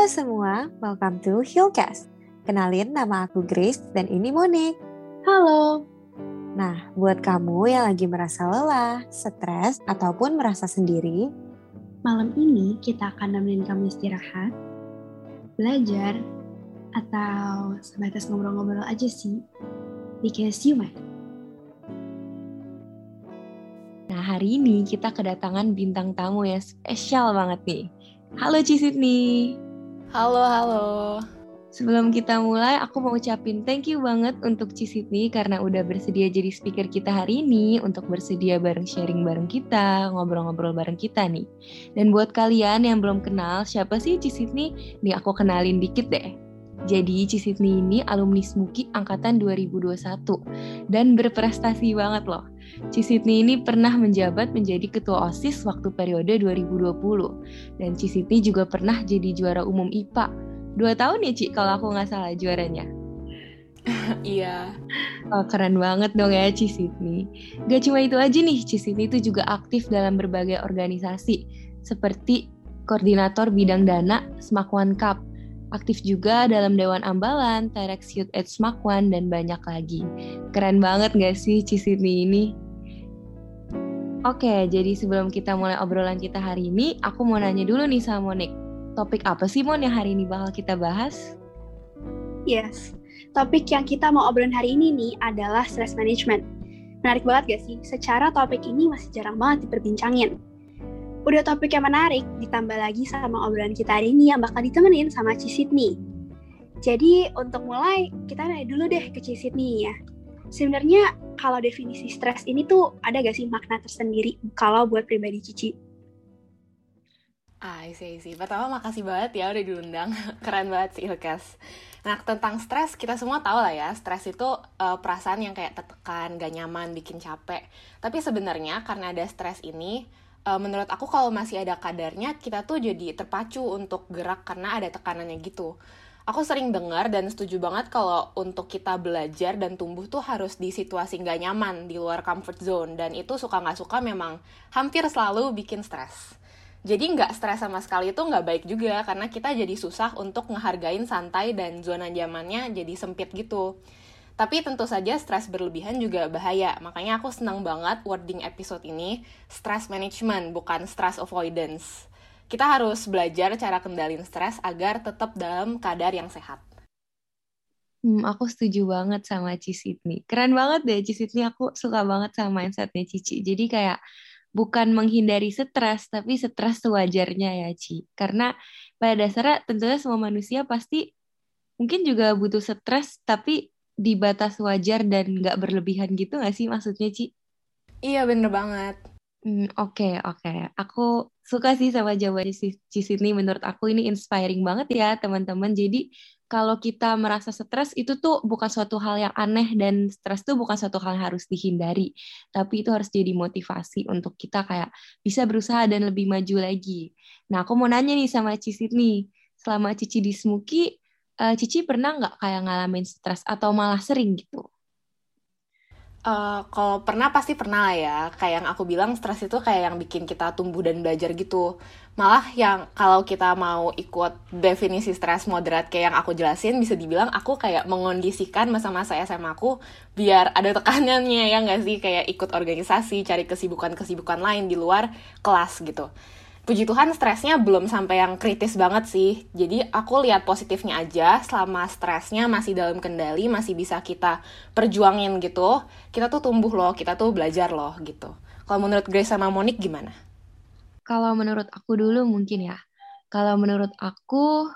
Halo semua, welcome to Hillcast. Kenalin nama aku Grace dan ini Monik. Halo. Nah, buat kamu yang lagi merasa lelah, stres, ataupun merasa sendiri, malam ini kita akan nemenin kamu istirahat, belajar, atau sebatas ngobrol-ngobrol aja sih. Because you might. Nah, hari ini kita kedatangan bintang tamu yang spesial banget nih. Halo Ci Sydney. Halo, halo. Sebelum kita mulai, aku mau ucapin thank you banget untuk Ci karena udah bersedia jadi speaker kita hari ini untuk bersedia bareng sharing bareng kita, ngobrol-ngobrol bareng kita nih. Dan buat kalian yang belum kenal, siapa sih Ci? Nih aku kenalin dikit deh. Jadi Ci Sydney ini alumni SMUKI angkatan 2021 dan berprestasi banget loh. Ci Sydney ini pernah menjabat menjadi ketua OSIS waktu periode 2020. Dan Ci Sydney juga pernah jadi juara umum IPA. Dua tahun ya Ci kalau aku nggak salah juaranya. Iya. oh, keren banget dong ya Ci Sydney. Gak cuma itu aja nih, Ci Sydney itu juga aktif dalam berbagai organisasi seperti koordinator bidang dana Smakwan Cup, aktif juga dalam Dewan Ambalan, Terex Youth at Smakwan, dan banyak lagi. Keren banget gak sih Ci Sydney ini? Oke, jadi sebelum kita mulai obrolan kita hari ini, aku mau nanya dulu nih sama Monik. Topik apa sih Mon yang hari ini bakal kita bahas? Yes, topik yang kita mau obrolin hari ini nih adalah stress management. Menarik banget gak sih? Secara topik ini masih jarang banget diperbincangin. Udah topik yang menarik, ditambah lagi sama obrolan kita hari ini yang bakal ditemenin sama Ci Sydney. Jadi untuk mulai, kita nanya dulu deh ke Ci Sydney ya. Sebenarnya kalau definisi stres ini tuh ada gak sih makna tersendiri kalau buat pribadi Cici? Ah, sih sih. Pertama makasih banget ya udah diundang. Keren banget sih Ilkes. Nah, tentang stres kita semua tahu lah ya, stres itu uh, perasaan yang kayak tertekan, gak nyaman, bikin capek. Tapi sebenarnya karena ada stres ini, uh, menurut aku kalau masih ada kadarnya, kita tuh jadi terpacu untuk gerak karena ada tekanannya gitu aku sering dengar dan setuju banget kalau untuk kita belajar dan tumbuh tuh harus di situasi nggak nyaman di luar comfort zone dan itu suka nggak suka memang hampir selalu bikin stres. Jadi nggak stres sama sekali itu nggak baik juga karena kita jadi susah untuk ngehargain santai dan zona nyamannya jadi sempit gitu. Tapi tentu saja stres berlebihan juga bahaya. Makanya aku senang banget wording episode ini stress management bukan stress avoidance kita harus belajar cara kendalin stres agar tetap dalam kadar yang sehat. Hmm, aku setuju banget sama Ci Sydney. Keren banget deh Ci Sydney, aku suka banget sama mindsetnya Cici. Jadi kayak bukan menghindari stres, tapi stres sewajarnya ya Ci. Karena pada dasarnya tentunya semua manusia pasti mungkin juga butuh stres, tapi di batas wajar dan nggak berlebihan gitu nggak sih maksudnya Ci? Iya bener banget. Hmm, oke, okay, oke. Okay. Aku suka sih sama jawaban Ci Sydney. Menurut aku ini inspiring banget ya, teman-teman. Jadi, kalau kita merasa stres, itu tuh bukan suatu hal yang aneh dan stres tuh bukan suatu hal yang harus dihindari. Tapi itu harus jadi motivasi untuk kita kayak bisa berusaha dan lebih maju lagi. Nah, aku mau nanya nih sama Ci Sydney. Selama Cici di Smuki, uh, Cici pernah nggak kayak ngalamin stres atau malah sering gitu? Uh, kalau pernah pasti pernah lah ya. Kayak yang aku bilang stres itu kayak yang bikin kita tumbuh dan belajar gitu. Malah yang kalau kita mau ikut definisi stres moderat kayak yang aku jelasin bisa dibilang aku kayak mengondisikan masa-masa SMA aku biar ada tekanannya ya nggak sih kayak ikut organisasi, cari kesibukan-kesibukan lain di luar kelas gitu puji Tuhan stresnya belum sampai yang kritis banget sih. Jadi aku lihat positifnya aja selama stresnya masih dalam kendali, masih bisa kita perjuangin gitu. Kita tuh tumbuh loh, kita tuh belajar loh gitu. Kalau menurut Grace sama Monik gimana? Kalau menurut aku dulu mungkin ya. Kalau menurut aku,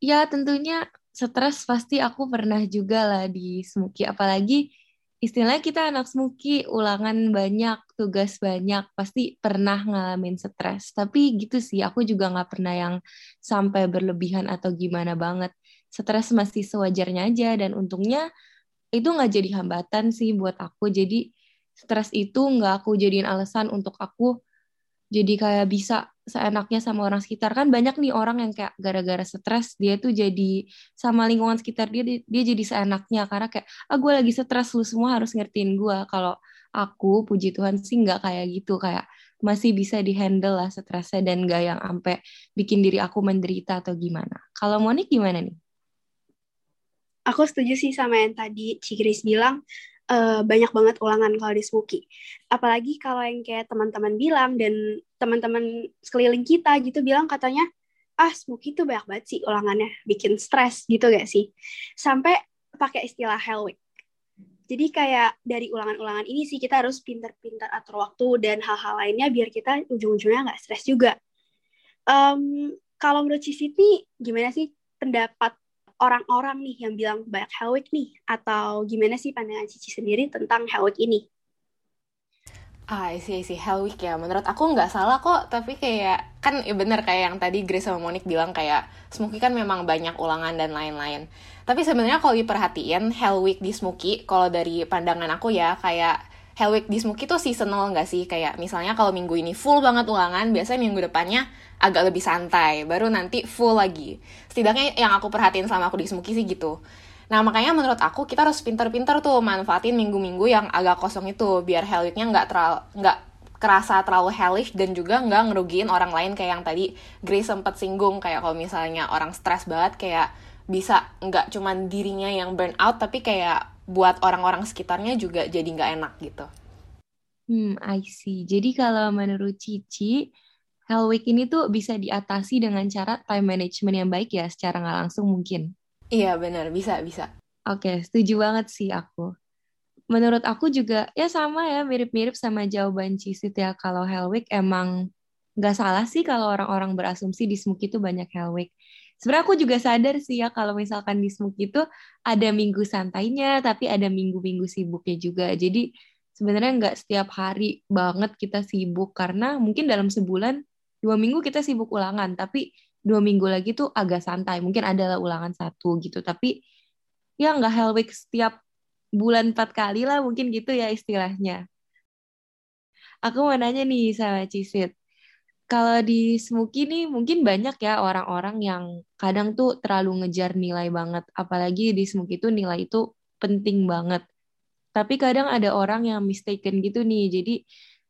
ya tentunya stres pasti aku pernah juga lah di Smuki. Apalagi istilahnya kita anak smuki ulangan banyak tugas banyak pasti pernah ngalamin stres. Tapi gitu sih aku juga nggak pernah yang sampai berlebihan atau gimana banget. Stres masih sewajarnya aja dan untungnya itu nggak jadi hambatan sih buat aku. Jadi stres itu nggak aku jadiin alasan untuk aku jadi kayak bisa seenaknya sama orang sekitar kan banyak nih orang yang kayak gara-gara stres dia tuh jadi sama lingkungan sekitar dia dia jadi seenaknya karena kayak ah gue lagi stres lu semua harus ngertiin gue kalau aku puji Tuhan sih nggak kayak gitu kayak masih bisa dihandle lah stresnya dan gak yang sampai bikin diri aku menderita atau gimana. Kalau Monik gimana nih? Aku setuju sih sama yang tadi Cikris bilang, uh, banyak banget ulangan kalau di Smoky. Apalagi kalau yang kayak teman-teman bilang dan teman-teman sekeliling kita gitu bilang katanya, ah Smoky tuh banyak banget sih ulangannya, bikin stres gitu gak sih? Sampai pakai istilah Hell Week. Jadi kayak dari ulangan-ulangan ini sih kita harus pintar-pintar atur waktu dan hal-hal lainnya biar kita ujung-ujungnya nggak stres juga. Um, kalau menurut Siti, gimana sih pendapat orang-orang nih yang bilang banyak Hell Week nih? Atau gimana sih pandangan Cici sendiri tentang Hell Week ini? Ah, isi isi Hell Week ya. Menurut aku nggak salah kok, tapi kayak kan ya bener kayak yang tadi Grace sama Monik bilang kayak Smokey kan memang banyak ulangan dan lain-lain. Tapi sebenarnya kalau diperhatiin Hell Week di Smokey, kalau dari pandangan aku ya kayak Hell Week di Smokey tuh seasonal nggak sih? Kayak misalnya kalau minggu ini full banget ulangan, biasanya minggu depannya agak lebih santai, baru nanti full lagi. Setidaknya yang aku perhatiin selama aku di Smokey sih gitu. Nah makanya menurut aku kita harus pinter-pinter tuh manfaatin minggu-minggu yang agak kosong itu biar Hell nggak terlalu nggak kerasa terlalu hellish dan juga nggak ngerugiin orang lain kayak yang tadi Grace sempat singgung kayak kalau misalnya orang stres banget kayak bisa nggak cuman dirinya yang burn out tapi kayak buat orang-orang sekitarnya juga jadi nggak enak gitu. Hmm, I see. Jadi kalau menurut Cici, Hell Week ini tuh bisa diatasi dengan cara time management yang baik ya, secara nggak langsung mungkin. Iya benar, bisa bisa. Oke, setuju banget sih aku. Menurut aku juga ya sama ya, mirip-mirip sama jawaban Cici ya. Kalau Hell Week emang nggak salah sih kalau orang-orang berasumsi di Smoky itu banyak Hell Week sebenarnya aku juga sadar sih ya kalau misalkan di Smook itu ada minggu santainya tapi ada minggu-minggu sibuknya juga jadi sebenarnya nggak setiap hari banget kita sibuk karena mungkin dalam sebulan dua minggu kita sibuk ulangan tapi dua minggu lagi tuh agak santai mungkin adalah ulangan satu gitu tapi ya nggak hell week setiap bulan empat kali lah mungkin gitu ya istilahnya aku mau nanya nih sama Cisit kalau di Smoky nih mungkin banyak ya orang-orang yang kadang tuh terlalu ngejar nilai banget. Apalagi di Smoky itu nilai itu penting banget. Tapi kadang ada orang yang mistaken gitu nih. Jadi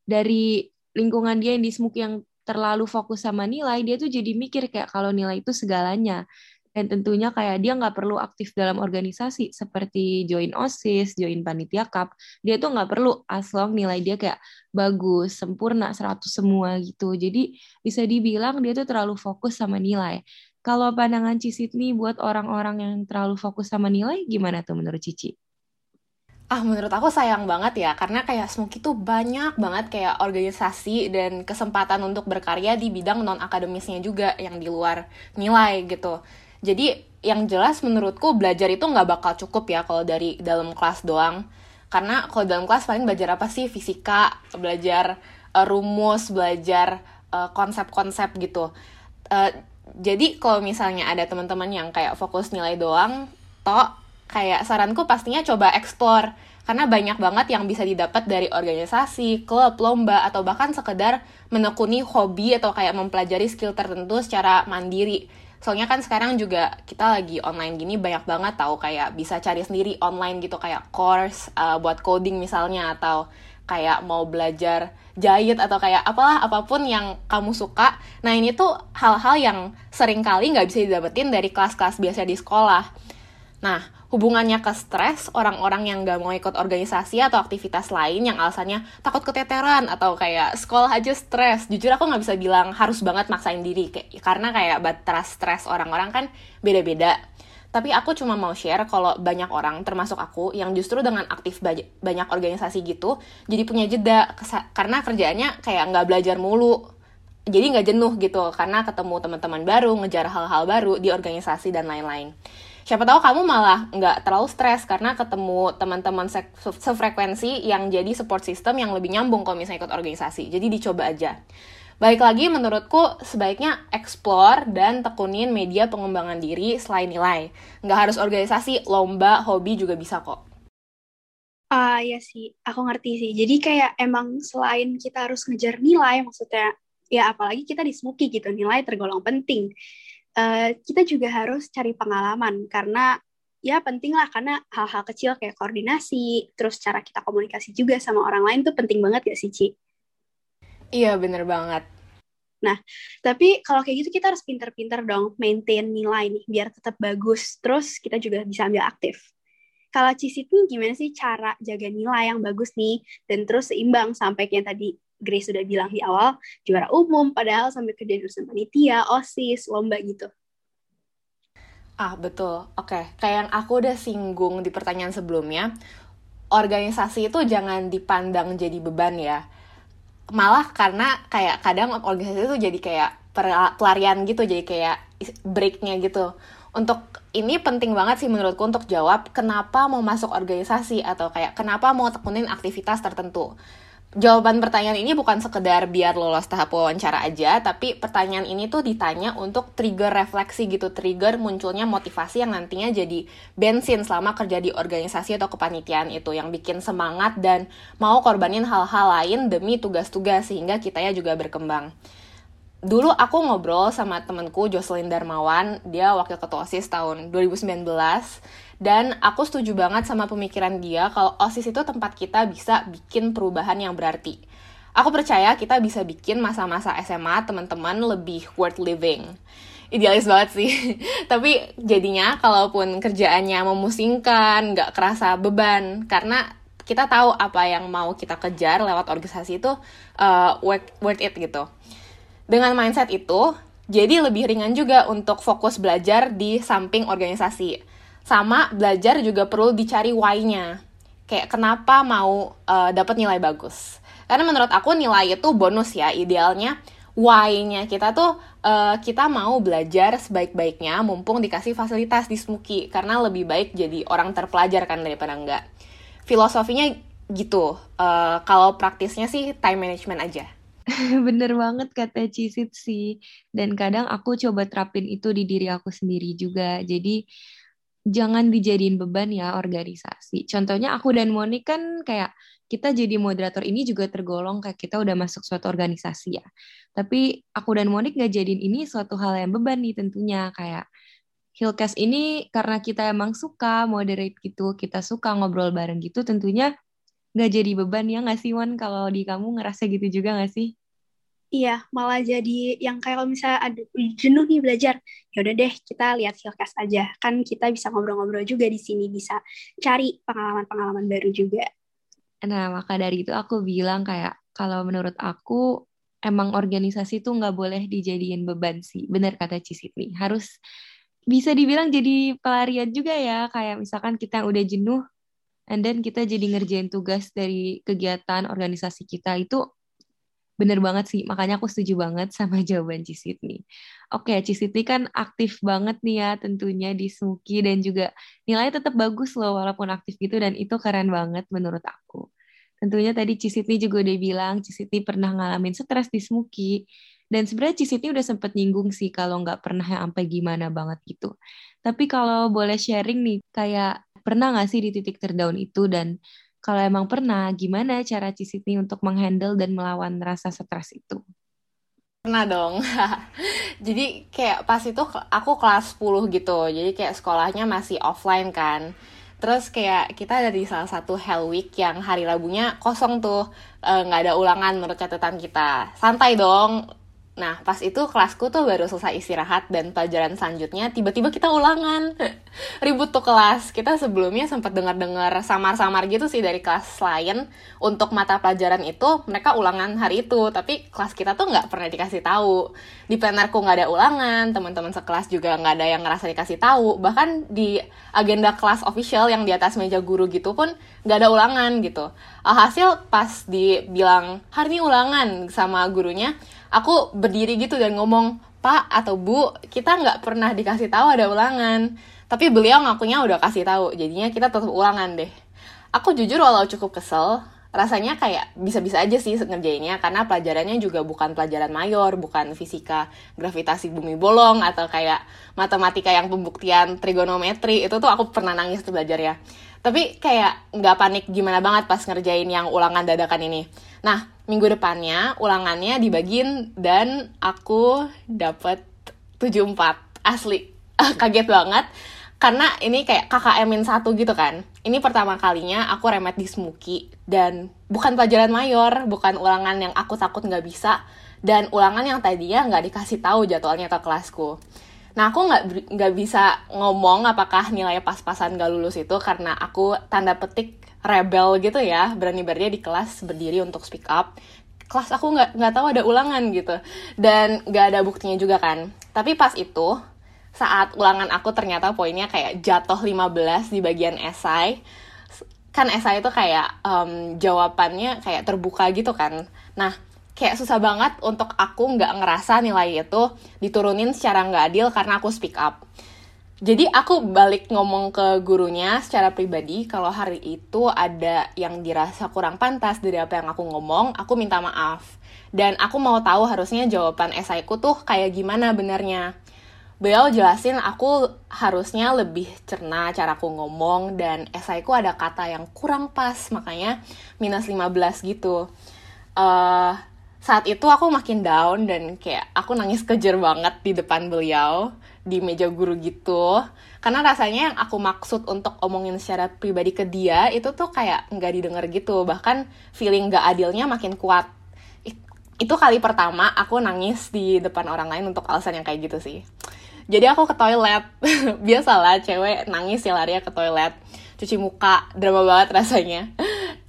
dari lingkungan dia yang di Smoky yang terlalu fokus sama nilai, dia tuh jadi mikir kayak kalau nilai itu segalanya dan tentunya kayak dia nggak perlu aktif dalam organisasi seperti join osis, join panitia cup, dia tuh nggak perlu as long nilai dia kayak bagus, sempurna 100 semua gitu. Jadi bisa dibilang dia tuh terlalu fokus sama nilai. Kalau pandangan Cici nih buat orang-orang yang terlalu fokus sama nilai, gimana tuh menurut Cici? Ah, menurut aku sayang banget ya, karena kayak Smoky tuh banyak banget kayak organisasi dan kesempatan untuk berkarya di bidang non-akademisnya juga yang di luar nilai gitu. Jadi yang jelas menurutku belajar itu nggak bakal cukup ya kalau dari dalam kelas doang. Karena kalau dalam kelas paling belajar apa sih? Fisika, belajar uh, rumus, belajar konsep konsep-konsep gitu. Uh, jadi kalau misalnya ada teman-teman yang kayak fokus nilai doang, toh kayak saranku pastinya coba explore. Karena banyak banget yang bisa didapat dari organisasi, klub, lomba, atau bahkan sekedar menekuni hobi atau kayak mempelajari skill tertentu secara mandiri. Soalnya kan sekarang juga kita lagi online gini banyak banget tahu kayak bisa cari sendiri online gitu kayak course uh, buat coding misalnya atau kayak mau belajar jahit atau kayak apalah apa pun yang kamu suka. Nah ini tuh hal-hal yang sering kali nggak bisa didapetin dari kelas-kelas biasa di sekolah. Nah hubungannya ke stres orang-orang yang gak mau ikut organisasi atau aktivitas lain yang alasannya takut keteteran atau kayak sekolah aja stres. Jujur aku nggak bisa bilang harus banget maksain diri kayak karena kayak batas stres orang-orang kan beda-beda. Tapi aku cuma mau share kalau banyak orang termasuk aku yang justru dengan aktif banyak organisasi gitu jadi punya jeda karena kerjaannya kayak nggak belajar mulu. Jadi nggak jenuh gitu karena ketemu teman-teman baru ngejar hal-hal baru di organisasi dan lain-lain siapa tahu kamu malah nggak terlalu stres karena ketemu teman-teman se sefrekuensi yang jadi support system yang lebih nyambung kalau misalnya ikut organisasi. Jadi dicoba aja. Baik lagi menurutku sebaiknya explore dan tekunin media pengembangan diri selain nilai. Nggak harus organisasi, lomba, hobi juga bisa kok. Ah uh, ya sih, aku ngerti sih. Jadi kayak emang selain kita harus ngejar nilai, maksudnya ya apalagi kita di Smoky gitu, nilai tergolong penting. Eh, kita juga harus cari pengalaman karena ya penting lah karena hal-hal kecil kayak koordinasi, terus cara kita komunikasi juga sama orang lain tuh penting banget gak sih, Ci? Iya, bener banget. Nah, tapi kalau kayak gitu kita harus pinter-pinter dong maintain nilai nih biar tetap bagus. Terus kita juga bisa ambil aktif. Kalau Cisit nih gimana sih cara jaga nilai yang bagus nih dan terus seimbang sampai kayak tadi Grace sudah bilang di awal juara umum padahal sampai kerja jurusan panitia, OSIS, lomba gitu. Ah, betul. Oke, kayak yang aku udah singgung di pertanyaan sebelumnya, organisasi itu jangan dipandang jadi beban ya. Malah karena kayak kadang organisasi itu jadi kayak pelarian gitu, jadi kayak breaknya gitu. Untuk ini penting banget sih menurutku untuk jawab kenapa mau masuk organisasi atau kayak kenapa mau tekunin aktivitas tertentu jawaban pertanyaan ini bukan sekedar biar lolos tahap wawancara aja, tapi pertanyaan ini tuh ditanya untuk trigger refleksi gitu, trigger munculnya motivasi yang nantinya jadi bensin selama kerja di organisasi atau kepanitiaan itu, yang bikin semangat dan mau korbanin hal-hal lain demi tugas-tugas sehingga kita ya juga berkembang. Dulu aku ngobrol sama temenku Jocelyn Darmawan, dia wakil ketua OSIS tahun 2019, dan aku setuju banget sama pemikiran dia kalau OSIS itu tempat kita bisa bikin perubahan yang berarti. Aku percaya kita bisa bikin masa-masa SMA teman-teman lebih worth living. Idealis banget sih. Tapi jadinya kalaupun kerjaannya memusingkan, nggak kerasa beban. Karena kita tahu apa yang mau kita kejar lewat organisasi itu uh, worth, worth it gitu. Dengan mindset itu, jadi lebih ringan juga untuk fokus belajar di samping organisasi sama belajar juga perlu dicari why-nya. Kayak kenapa mau uh, dapat nilai bagus. Karena menurut aku nilai itu bonus ya idealnya. Why-nya kita tuh uh, kita mau belajar sebaik-baiknya mumpung dikasih fasilitas di Smuki karena lebih baik jadi orang terpelajar kan daripada enggak. Filosofinya gitu. Uh, kalau praktisnya sih time management aja. Bener banget kata Cisit sih. Dan kadang aku coba terapin itu di diri aku sendiri juga. Jadi jangan dijadiin beban ya organisasi. Contohnya aku dan Moni kan kayak kita jadi moderator ini juga tergolong kayak kita udah masuk suatu organisasi ya. Tapi aku dan Monik nggak jadiin ini suatu hal yang beban nih tentunya kayak Hillcast ini karena kita emang suka moderate gitu, kita suka ngobrol bareng gitu, tentunya nggak jadi beban ya nggak sih Wan kalau di kamu ngerasa gitu juga nggak sih? Iya, malah jadi yang kayak kalau misalnya ada jenuh nih belajar, ya udah deh kita lihat Hillcast aja. Kan kita bisa ngobrol-ngobrol juga di sini, bisa cari pengalaman-pengalaman baru juga. Nah, maka dari itu aku bilang kayak kalau menurut aku emang organisasi tuh nggak boleh dijadiin beban sih. Bener kata Cisit nih, harus bisa dibilang jadi pelarian juga ya. Kayak misalkan kita yang udah jenuh, and then kita jadi ngerjain tugas dari kegiatan organisasi kita itu Bener banget sih, makanya aku setuju banget sama jawaban Cisitni. Oke, Cisitni kan aktif banget nih ya tentunya di Smuki dan juga nilainya tetap bagus loh walaupun aktif gitu dan itu keren banget menurut aku. Tentunya tadi Cisitni juga udah bilang Cisitni pernah ngalamin stres di Smuki dan sebenarnya Cisitni udah sempet nyinggung sih kalau nggak pernah yang sampai gimana banget gitu. Tapi kalau boleh sharing nih, kayak pernah nggak sih di titik terdown itu dan kalau emang pernah, gimana cara Cisiti untuk menghandle dan melawan rasa stres itu? Pernah dong. jadi kayak pas itu aku kelas 10 gitu. Jadi kayak sekolahnya masih offline kan. Terus kayak kita ada di salah satu Hell Week yang hari Rabunya kosong tuh. Eh, nggak e, ada ulangan menurut catatan kita. Santai dong, Nah, pas itu kelasku tuh baru selesai istirahat dan pelajaran selanjutnya tiba-tiba kita ulangan. Ribut tuh kelas. Kita sebelumnya sempat dengar-dengar samar-samar gitu sih dari kelas lain untuk mata pelajaran itu mereka ulangan hari itu, tapi kelas kita tuh nggak pernah dikasih tahu. Di plenarku nggak ada ulangan, teman-teman sekelas juga nggak ada yang ngerasa dikasih tahu. Bahkan di agenda kelas official yang di atas meja guru gitu pun nggak ada ulangan gitu. Alhasil pas dibilang hari ini ulangan sama gurunya, aku berdiri gitu dan ngomong pak atau bu kita nggak pernah dikasih tahu ada ulangan. Tapi beliau ngakunya udah kasih tahu jadinya kita tetap ulangan deh. Aku jujur walau cukup kesel rasanya kayak bisa-bisa aja sih ngerjainnya karena pelajarannya juga bukan pelajaran mayor, bukan fisika gravitasi bumi bolong atau kayak matematika yang pembuktian trigonometri. Itu tuh aku pernah nangis tuh belajar ya. Tapi kayak nggak panik gimana banget pas ngerjain yang ulangan dadakan ini. Nah, minggu depannya ulangannya dibagiin dan aku dapat 74 asli. Kaget banget karena ini kayak KKM-in satu gitu kan. Ini pertama kalinya aku remet di Smuki dan bukan pelajaran mayor, bukan ulangan yang aku takut nggak bisa dan ulangan yang tadinya nggak dikasih tahu jadwalnya ke kelasku. Nah aku nggak nggak bisa ngomong apakah nilai pas-pasan gak lulus itu karena aku tanda petik rebel gitu ya. Berani berani di kelas berdiri untuk speak up. Kelas aku nggak nggak tahu ada ulangan gitu. Dan nggak ada buktinya juga kan. Tapi pas itu saat ulangan aku ternyata poinnya kayak jatuh 15 di bagian esai kan esai itu kayak um, jawabannya kayak terbuka gitu kan. Nah kayak susah banget untuk aku nggak ngerasa nilai itu diturunin secara nggak adil karena aku speak up jadi aku balik ngomong ke gurunya secara pribadi kalau hari itu ada yang dirasa kurang pantas dari apa yang aku ngomong, aku minta maaf. Dan aku mau tahu harusnya jawaban esaiku tuh kayak gimana benernya. Beliau jelasin aku harusnya lebih cerna cara aku ngomong dan esaiku ada kata yang kurang pas, makanya minus 15 gitu. Uh, saat itu aku makin down dan kayak aku nangis kejer banget di depan beliau di meja guru gitu. Karena rasanya yang aku maksud untuk omongin secara pribadi ke dia itu tuh kayak nggak didengar gitu. Bahkan feeling nggak adilnya makin kuat. Itu kali pertama aku nangis di depan orang lain untuk alasan yang kayak gitu sih. Jadi aku ke toilet. Biasalah cewek nangis ya lari ke toilet. Cuci muka drama banget rasanya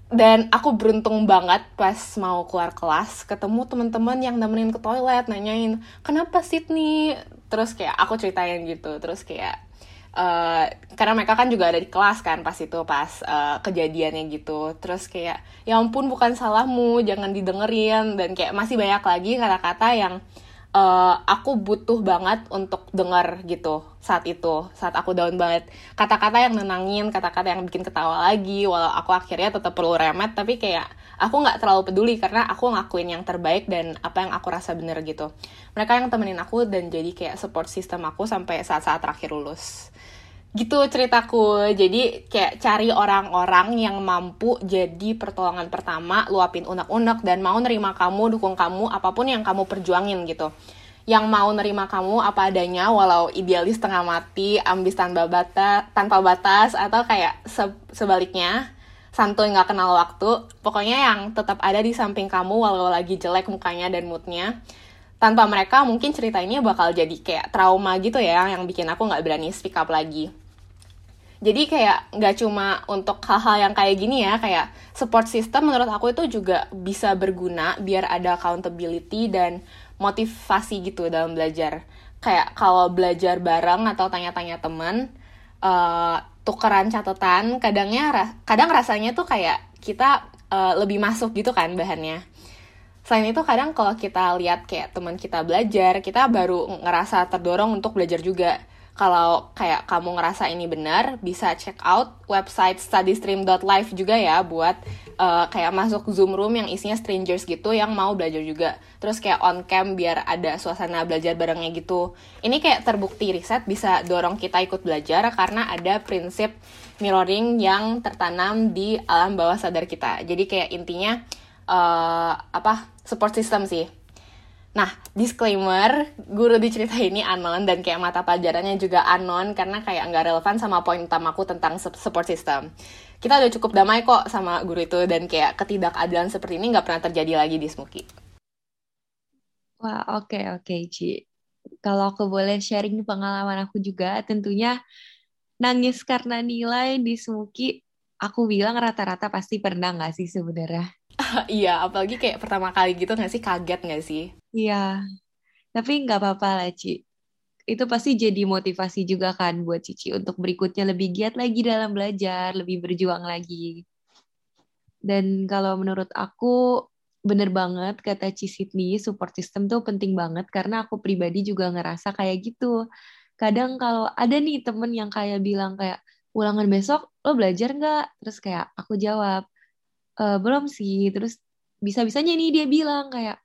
dan aku beruntung banget pas mau keluar kelas ketemu teman-teman yang nemenin ke toilet nanyain kenapa Sydney? Terus kayak aku ceritain gitu. Terus kayak uh, karena mereka kan juga ada di kelas kan pas itu pas uh, kejadiannya gitu. Terus kayak ya ampun bukan salahmu jangan didengerin. Dan kayak masih banyak lagi kata-kata yang uh, aku butuh banget untuk dengar gitu saat itu saat aku down banget. Kata-kata yang nenangin kata-kata yang bikin ketawa lagi walau aku akhirnya tetap perlu remet tapi kayak aku nggak terlalu peduli karena aku ngakuin yang terbaik dan apa yang aku rasa bener gitu. Mereka yang temenin aku dan jadi kayak support system aku sampai saat-saat terakhir lulus gitu ceritaku. Jadi kayak cari orang-orang yang mampu jadi pertolongan pertama luapin unek-unek dan mau nerima kamu dukung kamu apa pun yang kamu perjuangin gitu. Yang mau nerima kamu apa adanya walau idealis tengah mati ambis tanpa batas tanpa batas atau kayak se sebaliknya santuy nggak kenal waktu pokoknya yang tetap ada di samping kamu walau lagi jelek mukanya dan moodnya. Tanpa mereka mungkin cerita ini bakal jadi kayak trauma gitu ya yang bikin aku nggak berani speak up lagi jadi kayak nggak cuma untuk hal-hal yang kayak gini ya kayak support system menurut aku itu juga bisa berguna biar ada accountability dan motivasi gitu dalam belajar kayak kalau belajar bareng atau tanya-tanya teman uh, tukeran catatan kadangnya kadang rasanya tuh kayak kita uh, lebih masuk gitu kan bahannya Selain itu kadang kalau kita lihat kayak teman kita belajar, kita baru ngerasa terdorong untuk belajar juga. Kalau kayak kamu ngerasa ini benar, bisa check out website studystream.live juga ya buat uh, kayak masuk Zoom room yang isinya strangers gitu yang mau belajar juga. Terus kayak on cam biar ada suasana belajar barengnya gitu. Ini kayak terbukti riset bisa dorong kita ikut belajar karena ada prinsip mirroring yang tertanam di alam bawah sadar kita. Jadi kayak intinya uh, apa support system sih. Nah, disclaimer, guru di cerita ini anon dan kayak mata pelajarannya juga anon karena kayak nggak relevan sama poin utamaku tentang support system. Kita udah cukup damai kok sama guru itu dan kayak ketidakadilan seperti ini nggak pernah terjadi lagi di Smuki. Wah, oke okay, oke, okay, Ci. Kalau aku boleh sharing pengalaman aku juga, tentunya nangis karena nilai di Smuki, aku bilang rata-rata pasti pernah nggak sih sebenarnya? iya, apalagi kayak pertama kali gitu nggak sih kaget nggak sih? Iya, tapi nggak apa-apa lah Ci. Itu pasti jadi motivasi juga kan buat Cici untuk berikutnya lebih giat lagi dalam belajar, lebih berjuang lagi. Dan kalau menurut aku bener banget kata Ci Sydney, support system tuh penting banget karena aku pribadi juga ngerasa kayak gitu. Kadang kalau ada nih temen yang kayak bilang kayak ulangan besok lo belajar nggak? Terus kayak aku jawab, e, belum sih. Terus bisa-bisanya nih dia bilang kayak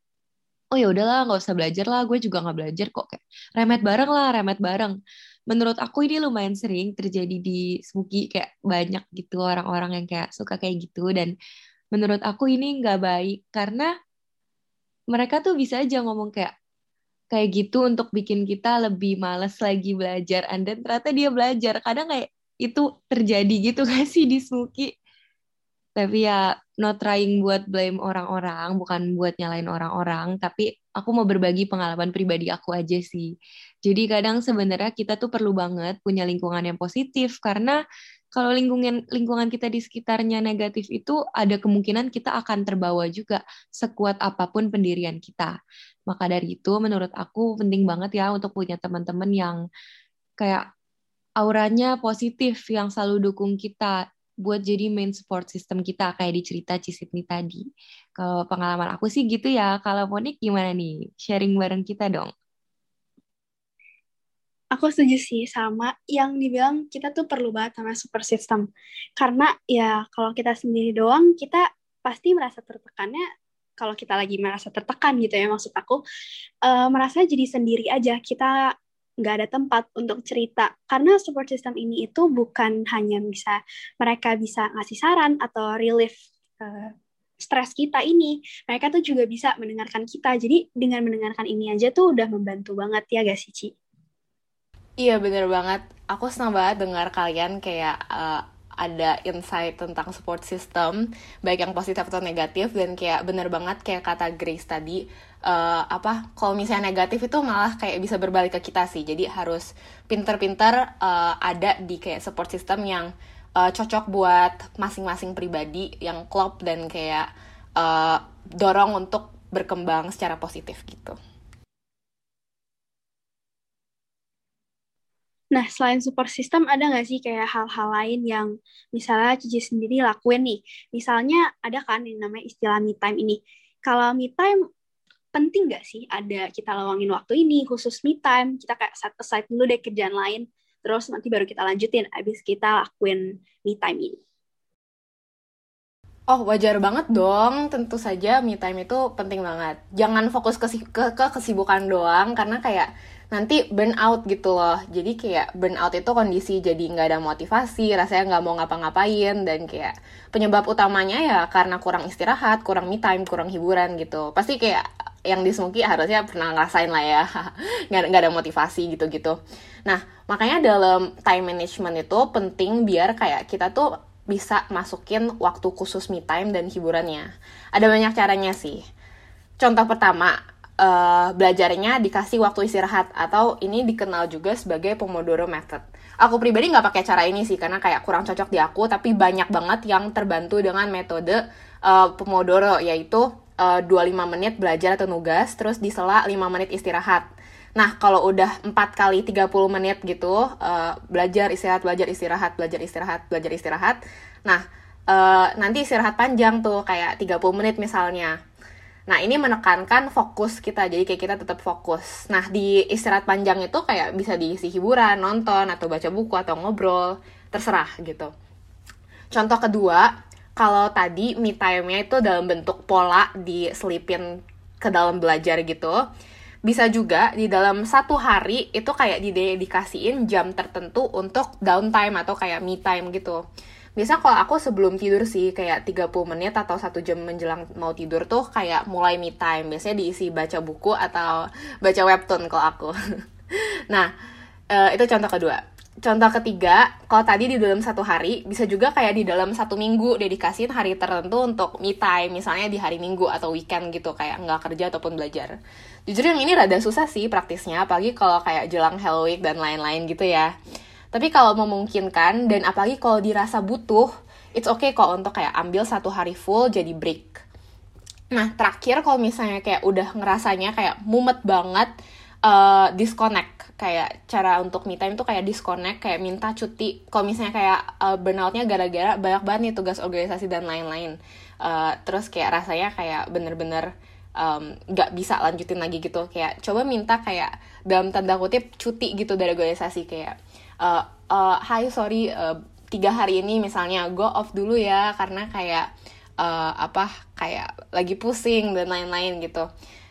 oh ya udahlah nggak usah belajar lah gue juga nggak belajar kok. Kayak remet bareng lah remet bareng. Menurut aku ini lumayan sering terjadi di Smuki kayak banyak gitu orang-orang yang kayak suka kayak gitu. Dan menurut aku ini nggak baik karena mereka tuh bisa aja ngomong kayak kayak gitu untuk bikin kita lebih males lagi belajar. And then ternyata dia belajar. Kadang kayak itu terjadi gitu gak sih di Smuki tapi ya not trying buat blame orang-orang bukan buat nyalain orang-orang tapi aku mau berbagi pengalaman pribadi aku aja sih jadi kadang sebenarnya kita tuh perlu banget punya lingkungan yang positif karena kalau lingkungan lingkungan kita di sekitarnya negatif itu ada kemungkinan kita akan terbawa juga sekuat apa pun pendirian kita. Maka dari itu menurut aku penting banget ya untuk punya teman-teman yang kayak auranya positif yang selalu dukung kita buat jadi main support system kita kayak di cerita Cisitni tadi. Kalau pengalaman aku sih gitu ya. Kalau Monik gimana nih? Sharing bareng kita dong. Aku setuju sih sama yang dibilang kita tuh perlu banget sama super system. Karena ya kalau kita sendiri doang, kita pasti merasa tertekannya kalau kita lagi merasa tertekan gitu ya maksud aku uh, merasa jadi sendiri aja kita nggak ada tempat untuk cerita karena support system ini itu bukan hanya bisa mereka bisa ngasih saran atau relief uh, stres kita ini mereka tuh juga bisa mendengarkan kita jadi dengan mendengarkan ini aja tuh udah membantu banget ya gak sih? Iya bener banget. Aku senang banget dengar kalian kayak uh, ada insight tentang support system baik yang positif atau negatif dan kayak bener banget kayak kata Grace tadi uh, apa kalau misalnya negatif itu malah kayak bisa berbalik ke kita sih jadi harus pinter-pinter uh, ada di kayak support system yang uh, cocok buat masing-masing pribadi yang klop dan kayak uh, dorong untuk berkembang secara positif gitu. Nah, selain support system, ada nggak sih kayak hal-hal lain yang misalnya Cici sendiri lakuin nih? Misalnya ada kan yang namanya istilah me time ini. Kalau me time, penting nggak sih ada kita lawangin waktu ini khusus me time? Kita kayak set aside dulu deh kerjaan lain, terus nanti baru kita lanjutin abis kita lakuin me time ini. Oh, wajar banget dong. Tentu saja me time itu penting banget. Jangan fokus ke, ke, ke kesibukan doang, karena kayak nanti burn out gitu loh. Jadi kayak burn out itu kondisi jadi nggak ada motivasi rasanya nggak mau ngapa-ngapain dan kayak penyebab utamanya ya karena kurang istirahat kurang me time kurang hiburan gitu. Pasti kayak yang di harusnya pernah ngerasain lah ya. Nggak ada motivasi gitu gitu nah makanya dalam time management itu penting biar kayak kita tuh bisa masukin waktu khusus me time dan hiburannya. Ada banyak caranya sih. Contoh pertama uh, belajarnya dikasih waktu istirahat atau ini dikenal juga sebagai Pomodoro Method. Aku pribadi nggak pakai cara ini sih karena kayak kurang cocok di aku, tapi banyak banget yang terbantu dengan metode uh, Pomodoro yaitu uh, 25 menit belajar atau nugas, terus disela 5 menit istirahat. Nah, kalau udah 4 kali 30 menit gitu, uh, belajar, istirahat, belajar, istirahat, belajar, istirahat, belajar, istirahat. Nah, uh, nanti istirahat panjang tuh, kayak 30 menit misalnya. Nah, ini menekankan fokus kita, jadi kayak kita tetap fokus. Nah, di istirahat panjang itu kayak bisa diisi hiburan, nonton, atau baca buku, atau ngobrol, terserah gitu. Contoh kedua, kalau tadi me time-nya itu dalam bentuk pola diselipin ke dalam belajar gitu, bisa juga di dalam satu hari itu kayak didedikasiin jam tertentu untuk downtime atau kayak me time gitu biasa kalau aku sebelum tidur sih kayak 30 menit atau satu jam menjelang mau tidur tuh kayak mulai me time. Biasanya diisi baca buku atau baca webtoon kalau aku. Nah uh, itu contoh kedua. Contoh ketiga kalau tadi di dalam satu hari bisa juga kayak di dalam satu minggu dedikasiin hari tertentu untuk me time. Misalnya di hari minggu atau weekend gitu kayak nggak kerja ataupun belajar. Jujur yang ini rada susah sih praktisnya apalagi kalau kayak jelang Halloween dan lain-lain gitu ya tapi kalau memungkinkan dan apalagi kalau dirasa butuh, it's okay kok untuk kayak ambil satu hari full jadi break. Nah, terakhir kalau misalnya kayak udah ngerasanya kayak mumet banget, uh, disconnect. Kayak cara untuk me time tuh kayak disconnect kayak minta cuti. Kalau misalnya kayak uh, burnoutnya gara-gara banyak banget nih tugas organisasi dan lain-lain. Uh, terus kayak rasanya kayak bener-bener um, bisa lanjutin lagi gitu. Kayak coba minta kayak dalam tanda kutip cuti gitu dari organisasi. Kayak uh, uh, hi sorry uh, tiga hari ini misalnya go off dulu ya karena kayak uh, apa kayak lagi pusing dan lain-lain gitu.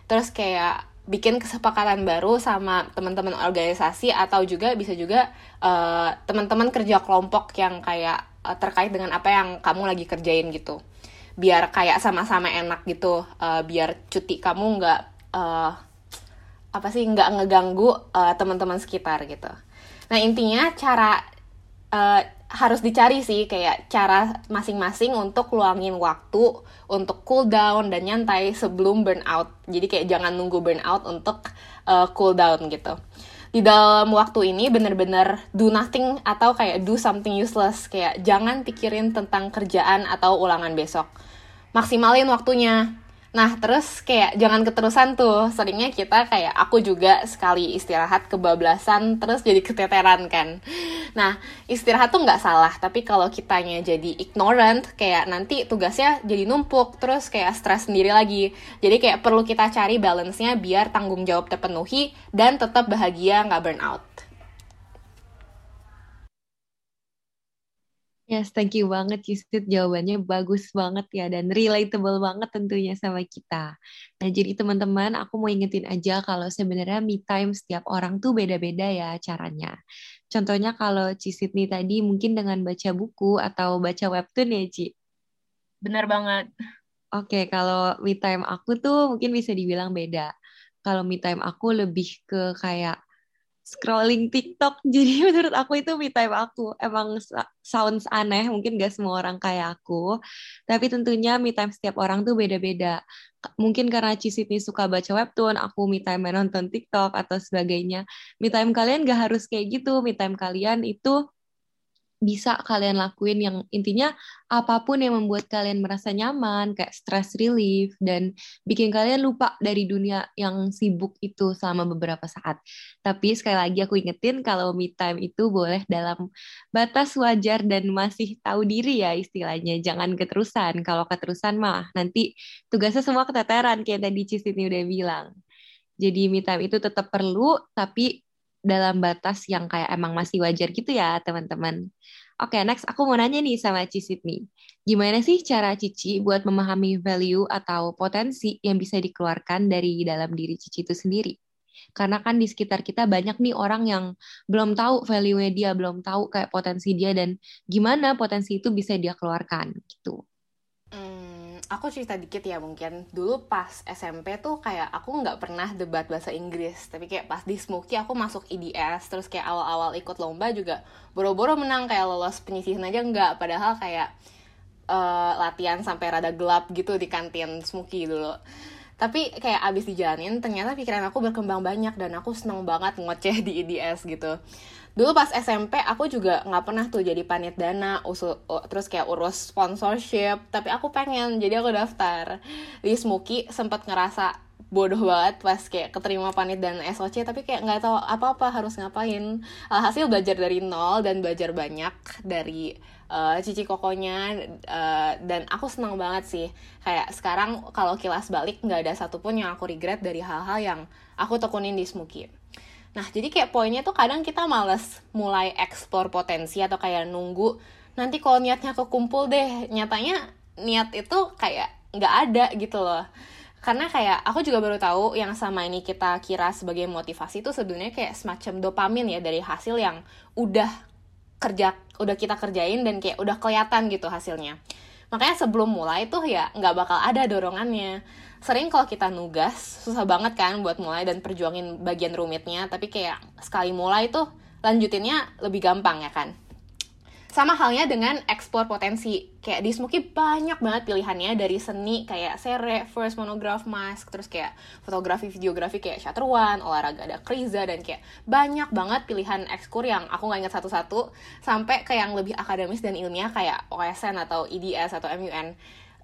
Terus kayak bikin kesepakatan baru sama teman-teman organisasi atau juga bisa juga uh, teman-teman kerja kelompok yang kayak uh, terkait dengan apa yang kamu lagi kerjain gitu. Biar kayak sama-sama enak gitu uh, biar cuti kamu nggak uh, apa sih nggak ngeganggu uh, teman-teman sekitar gitu nah intinya cara uh, harus dicari sih kayak cara masing-masing untuk luangin waktu untuk cool down dan nyantai sebelum burnout. Jadi kayak jangan nunggu burnout untuk uh, cool down gitu. Di dalam waktu ini bener-bener do nothing atau kayak do something useless kayak jangan pikirin tentang kerjaan atau ulangan besok. Maksimalin waktunya Nah, terus kayak jangan keterusan tuh. Seringnya kita kayak aku juga sekali istirahat kebablasan terus jadi keteteran kan. Nah, istirahat tuh nggak salah, tapi kalau kitanya jadi ignorant, kayak nanti tugasnya jadi numpuk, terus kayak stres sendiri lagi. Jadi kayak perlu kita cari balance-nya biar tanggung jawab terpenuhi dan tetap bahagia nggak burn out. Yes, thank you banget Cisit. Jawabannya bagus banget ya dan relatable banget tentunya sama kita. Nah, jadi teman-teman, aku mau ingetin aja kalau sebenarnya me time setiap orang tuh beda-beda ya caranya. Contohnya kalau Cisit nih tadi mungkin dengan baca buku atau baca webtoon ya, Ci. Benar banget. Oke, kalau me time aku tuh mungkin bisa dibilang beda. Kalau me time aku lebih ke kayak scrolling TikTok. Jadi menurut aku itu me time aku. Emang sounds aneh, mungkin gak semua orang kayak aku. Tapi tentunya me time setiap orang tuh beda-beda. Mungkin karena Cisit nih suka baca webtoon, aku me time nonton TikTok atau sebagainya. Me time kalian gak harus kayak gitu. Me time kalian itu bisa kalian lakuin yang intinya apa pun yang membuat kalian merasa nyaman kayak stress relief dan bikin kalian lupa dari dunia yang sibuk itu selama beberapa saat. Tapi sekali lagi aku ingetin kalau me time itu boleh dalam batas wajar dan masih tahu diri ya istilahnya. Jangan keterusan. Kalau keterusan mah nanti tugasnya semua keteteran kayak tadi Cisini udah bilang. Jadi me time itu tetap perlu tapi dalam batas yang kayak emang masih wajar gitu ya teman-teman. Oke, okay, next aku mau nanya nih sama Cici nih. Gimana sih cara Cici buat memahami value atau potensi yang bisa dikeluarkan dari dalam diri Cici itu sendiri? Karena kan di sekitar kita banyak nih orang yang belum tahu value-nya dia, belum tahu kayak potensi dia dan gimana potensi itu bisa dia keluarkan gitu aku cerita dikit ya mungkin. Dulu pas SMP tuh kayak aku nggak pernah debat bahasa Inggris. Tapi kayak pas di Smoky aku masuk IDS terus kayak awal-awal ikut lomba juga boro-boro menang. Kayak lolos penyisihan aja nggak. Padahal kayak uh, latihan sampai rada gelap gitu di kantin Smoky dulu. Tapi kayak abis dijalanin ternyata pikiran aku berkembang banyak dan aku seneng banget ngoceh di IDS gitu dulu pas SMP aku juga nggak pernah tuh jadi panit dana usul terus kayak urus sponsorship. Tapi aku pengen jadi aku daftar. Di Smoky sempat ngerasa bodoh banget pas kayak keterima panit dan SOC tapi kayak nggak tahu apa-apa harus ngapain. Alhasil belajar dari nol dan belajar banyak dari uh, cici kokonya uh, dan aku senang banget sih. Kayak sekarang kalau kilas balik nggak ada satupun yang aku regret dari hal-hal yang aku tekunin di Smoky Nah, jadi kayak poinnya tuh kadang kita males mulai eksplor potensi atau kayak nunggu nanti kalau niatnya kekumpul deh. Nyatanya niat itu kayak nggak ada gitu loh. Karena kayak aku juga baru tahu yang sama ini kita kira sebagai motivasi itu sebenarnya kayak semacam dopamin ya dari hasil yang udah kerja udah kita kerjain dan kayak udah kelihatan gitu hasilnya. Makanya sebelum mulai tuh ya nggak bakal ada dorongannya sering kalau kita nugas susah banget kan buat mulai dan perjuangin bagian rumitnya. Tapi kayak sekali mulai tuh lanjutinnya lebih gampang ya kan? Sama halnya dengan ekspor potensi. Kayak di Smoky banyak banget pilihannya dari seni kayak sere, first monograph mask terus kayak fotografi videografi kayak shutter olahraga ada kriza dan kayak banyak banget pilihan ekskur yang aku nggak ingat satu-satu sampai ke yang lebih akademis dan ilmiah kayak OSN atau IDS atau MUN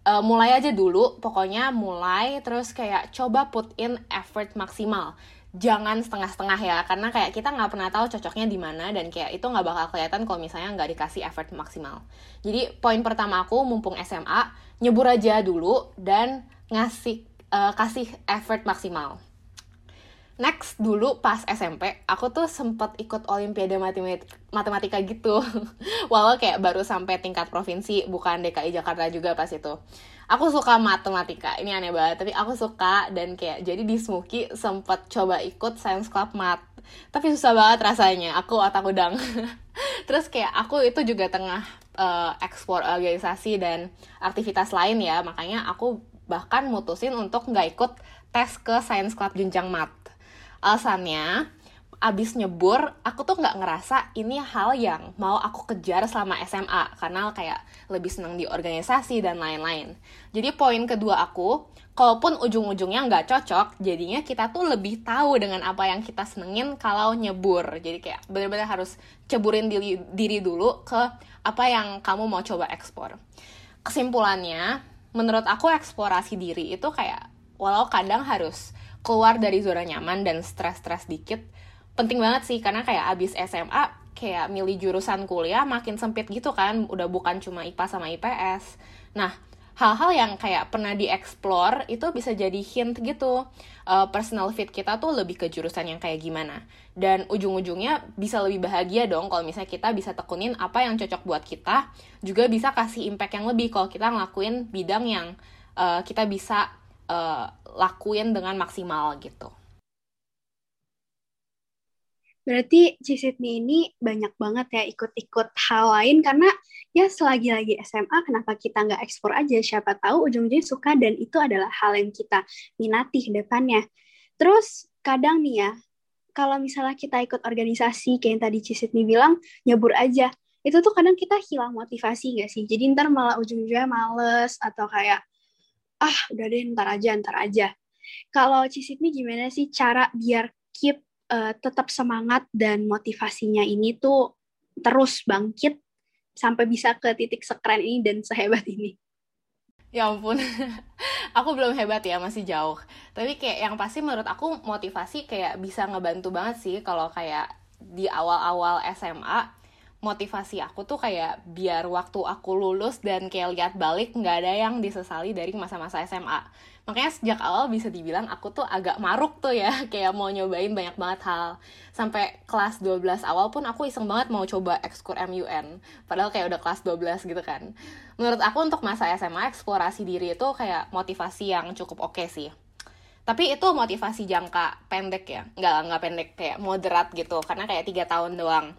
uh, mulai aja dulu pokoknya mulai terus kayak coba put in effort maksimal. Jangan setengah-setengah ya karena kayak kita nggak pernah tahu cocoknya di mana dan kayak itu nggak bakal kelihatan kalau misalnya nggak dikasih effort maksimal. Jadi poin pertama aku mumpung SMA nyebur aja dulu dan ngasih uh, kasih effort maksimal next dulu pas SMP aku tuh sempet ikut olimpiade matematika, gitu. Walau kayak baru sampai tingkat provinsi bukan DKI Jakarta juga pas itu. Aku suka matematika ini aneh banget tapi aku suka dan kayak jadi di Smoky sempet coba ikut science club mat. Tapi susah banget rasanya aku otak udang. Terus kayak aku itu juga tengah uh, explore organisasi dan aktivitas lain ya makanya aku bahkan mutusin untuk nggak ikut tes ke science club jenjang mat Alasannya, abis nyebur, aku tuh nggak ngerasa ini hal yang mau aku kejar selama SMA karena kayak lebih senang di organisasi dan lain-lain. Jadi poin kedua aku, kalaupun ujung-ujungnya nggak cocok, jadinya kita tuh lebih tahu dengan apa yang kita senengin kalau nyebur. Jadi kayak bener-bener harus ceburin diri, diri dulu ke apa yang kamu mau coba ekspor. Kesimpulannya, menurut aku eksplorasi diri itu kayak walau kadang harus keluar dari zona nyaman dan stres-stres dikit, penting banget sih karena kayak abis SMA kayak milih jurusan kuliah makin sempit gitu kan udah bukan cuma IPA sama IPS nah hal-hal yang kayak pernah dieksplor itu bisa jadi hint gitu uh, personal fit kita tuh lebih ke jurusan yang kayak gimana. Dan ujung-ujungnya bisa lebih bahagia dong kalau misalnya kita bisa tekunin apa yang cocok buat kita juga bisa kasih impact yang lebih kalau kita ngelakuin bidang yang uh, kita bisa uh, lakuin dengan maksimal gitu Berarti Cisitni ini banyak banget ya ikut-ikut hal lain karena ya selagi lagi SMA kenapa kita nggak ekspor aja siapa tahu ujung-ujungnya suka dan itu adalah hal yang kita minati ke depannya. Terus kadang nih ya kalau misalnya kita ikut organisasi kayak yang tadi Cisitni bilang nyebur aja itu tuh kadang kita hilang motivasi nggak sih? Jadi ntar malah ujung-ujungnya males atau kayak ah udah deh ntar aja ntar aja. Kalau Cisitni gimana sih cara biar keep uh, tetap semangat dan motivasinya ini tuh terus bangkit sampai bisa ke titik sekeren ini dan sehebat ini. Ya ampun, aku belum hebat ya, masih jauh. Tapi kayak yang pasti menurut aku motivasi kayak bisa ngebantu banget sih kalau kayak di awal-awal SMA motivasi aku tuh kayak biar waktu aku lulus dan kayak lihat balik nggak ada yang disesali dari masa-masa SMA makanya sejak awal bisa dibilang aku tuh agak maruk tuh ya kayak mau nyobain banyak banget hal. Sampai kelas 12 awal pun aku iseng banget mau coba ekskur MUN padahal kayak udah kelas 12 gitu kan. Menurut aku untuk masa SMA eksplorasi diri itu kayak motivasi yang cukup oke okay sih. Tapi itu motivasi jangka pendek ya nggak nggak pendek kayak moderat gitu karena kayak tiga tahun doang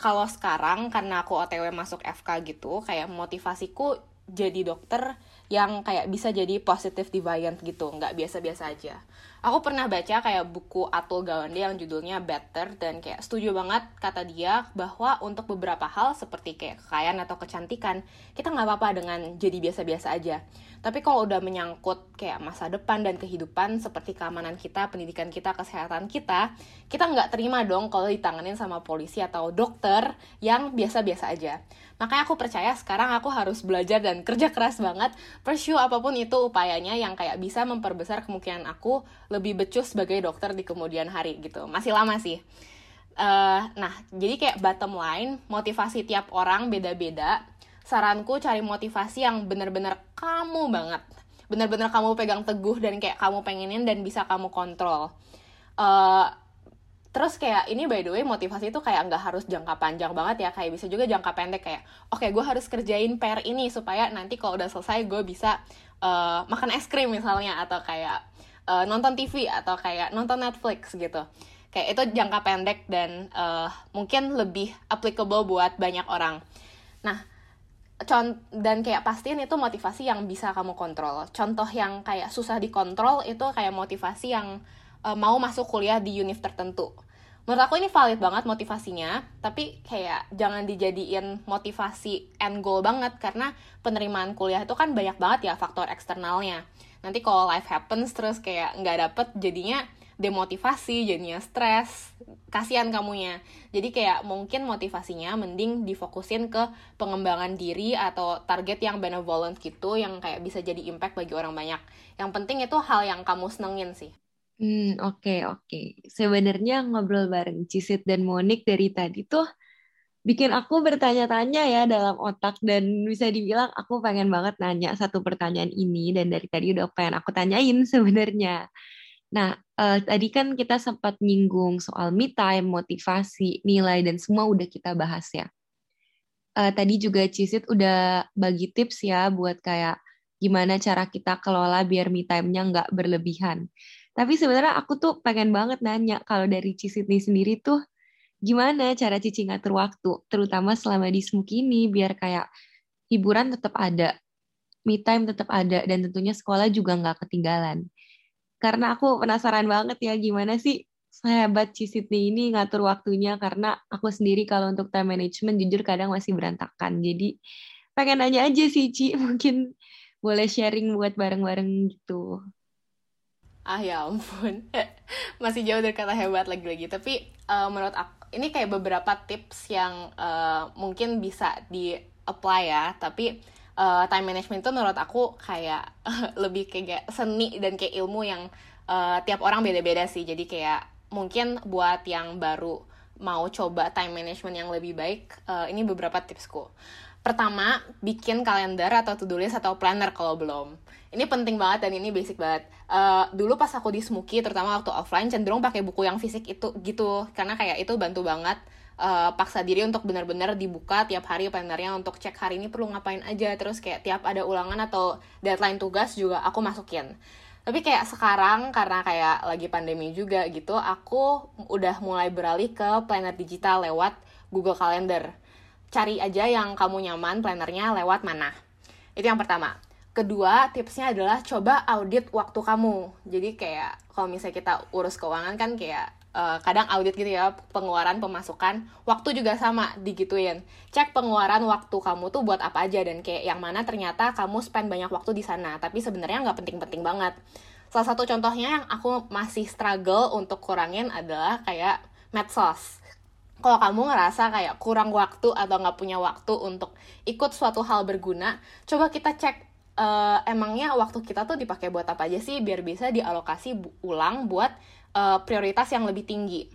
kalau sekarang karena aku OTW masuk FK gitu kayak motivasiku jadi dokter yang kayak bisa jadi positive deviant gitu, nggak biasa-biasa aja. Aku pernah baca kayak buku Atul Gawande yang judulnya Better dan kayak setuju banget kata dia bahwa untuk beberapa hal seperti kayak kekayaan atau kecantikan kita nggak apa-apa dengan jadi biasa-biasa aja. Tapi kalau udah menyangkut kayak masa depan dan kehidupan seperti keamanan kita, pendidikan kita, kesehatan kita, kita nggak terima dong kalau ditanganin sama polisi atau dokter yang biasa-biasa aja. Makanya aku percaya sekarang aku harus belajar dan kerja keras banget, pursue apa pun itu upayanya yang kayak bisa memperbesar kemungkinan aku lebih becus sebagai dokter di kemudian hari gitu. Masih lama sih. Uh, nah, jadi kayak bottom line, motivasi tiap orang beda-beda saranku cari motivasi yang bener-bener kamu banget. Bener-bener kamu pegang teguh dan kayak kamu pengenin dan bisa kamu kontrol. Uh, terus kayak ini by the way motivasi itu kayak nggak harus jangka panjang banget ya. Kayak bisa juga jangka pendek kayak oke okay, gue harus kerjain PR ini supaya nanti kalau udah selesai gue bisa uh, makan es krim misalnya. Atau kayak uh, nonton TV atau kayak nonton Netflix gitu. Kayak itu jangka pendek dan uh, mungkin lebih applicable buat banyak orang. Nah dan kayak pastiin itu motivasi yang bisa kamu kontrol. Contoh yang kayak susah dikontrol itu kayak motivasi yang uh, mau masuk kuliah di univ tertentu. Menurut aku ini valid banget motivasinya, tapi kayak jangan dijadiin motivasi end goal banget karena penerimaan kuliah itu kan banyak banget ya faktor eksternalnya. Nanti kalau life happens terus kayak nggak dapet jadinya demotivasi jadinya stres kasihan kamunya jadi kayak mungkin motivasinya mending difokusin ke pengembangan diri atau target yang benevolent gitu yang kayak bisa jadi impact bagi orang banyak yang penting itu hal yang kamu senengin sih Hmm, oke, okay, oke. Okay. Sebenarnya ngobrol bareng Cisit dan Monik dari tadi tuh bikin aku bertanya-tanya ya dalam otak dan bisa dibilang aku pengen banget nanya satu pertanyaan ini dan dari tadi udah pengen aku tanyain sebenarnya. Nah, uh, tadi kan kita sempat nyinggung soal me time, motivasi, nilai, dan semua udah kita bahas ya. Uh, tadi juga Cisit udah bagi tips ya buat kayak gimana cara kita kelola biar me time-nya nggak berlebihan. Tapi sebenarnya aku tuh pengen banget nanya kalau dari Cisit nih sendiri tuh gimana cara Cici ngatur waktu, terutama selama di Smoky ini biar kayak hiburan tetap ada, me time tetap ada, dan tentunya sekolah juga nggak ketinggalan karena aku penasaran banget ya gimana sih sehebat Cisitni ini ngatur waktunya karena aku sendiri kalau untuk time management jujur kadang masih berantakan. Jadi pengen nanya aja sih Ci, mungkin boleh sharing buat bareng-bareng gitu. Ah ya ampun, masih jauh dari kata hebat lagi-lagi. Tapi uh, menurut aku ini kayak beberapa tips yang uh, mungkin bisa di apply ya. Tapi uh, time management itu menurut aku kayak lebih kayak seni dan kayak ilmu yang uh, tiap orang beda-beda sih. Jadi kayak mungkin buat yang baru mau coba time management yang lebih baik, uh, ini beberapa tipsku. Pertama, bikin kalender atau to-do list atau planner kalau belum. Ini penting banget dan ini basic banget. Uh, dulu pas aku di Smoky, terutama waktu offline, cenderung pakai buku yang fisik itu gitu, karena kayak itu bantu banget uh, paksa diri untuk benar-benar dibuka tiap hari plannernya untuk cek hari ini perlu ngapain aja, terus kayak tiap ada ulangan atau deadline tugas juga aku masukin. Tapi kayak sekarang karena kayak lagi pandemi juga gitu aku udah mulai beralih ke planner digital lewat Google Calendar. Cari aja yang kamu nyaman plannernya lewat mana. Itu yang pertama. Kedua tipsnya adalah coba audit waktu kamu. Jadi kayak kalau misalnya kita urus keuangan kan kayak uh, kadang audit gitu ya pengeluaran pemasukan waktu juga sama digituin. Cek pengeluaran waktu kamu tuh buat apa aja dan kayak yang mana ternyata kamu spend banyak waktu di sana tapi sebenarnya nggak penting-penting banget. Salah satu contohnya yang aku masih struggle untuk kurangin adalah kayak medsos. Kalau kamu ngerasa kayak kurang waktu atau nggak punya waktu untuk ikut suatu hal berguna, coba kita cek uh, emangnya waktu kita tuh dipakai buat apa aja sih biar bisa dialokasi ulang buat uh, prioritas yang lebih tinggi.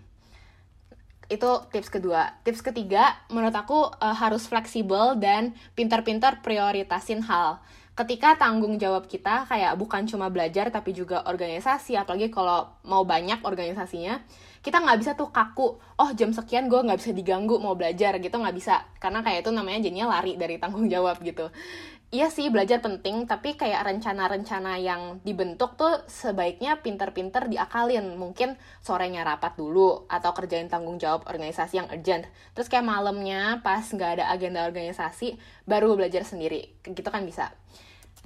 Itu tips kedua. Tips ketiga, menurut aku uh, harus fleksibel dan pintar-pintar prioritasin hal. Ketika tanggung jawab kita kayak bukan cuma belajar tapi juga organisasi, apalagi kalau mau banyak organisasinya, kita nggak bisa tuh kaku, oh jam sekian gue nggak bisa diganggu mau belajar gitu nggak bisa, karena kayak itu namanya jadinya lari dari tanggung jawab gitu iya sih belajar penting tapi kayak rencana-rencana yang dibentuk tuh sebaiknya pinter-pinter diakalin. Mungkin sorenya rapat dulu atau kerjain tanggung jawab organisasi yang urgent. Terus kayak malamnya pas nggak ada agenda organisasi baru belajar sendiri. Gitu kan bisa.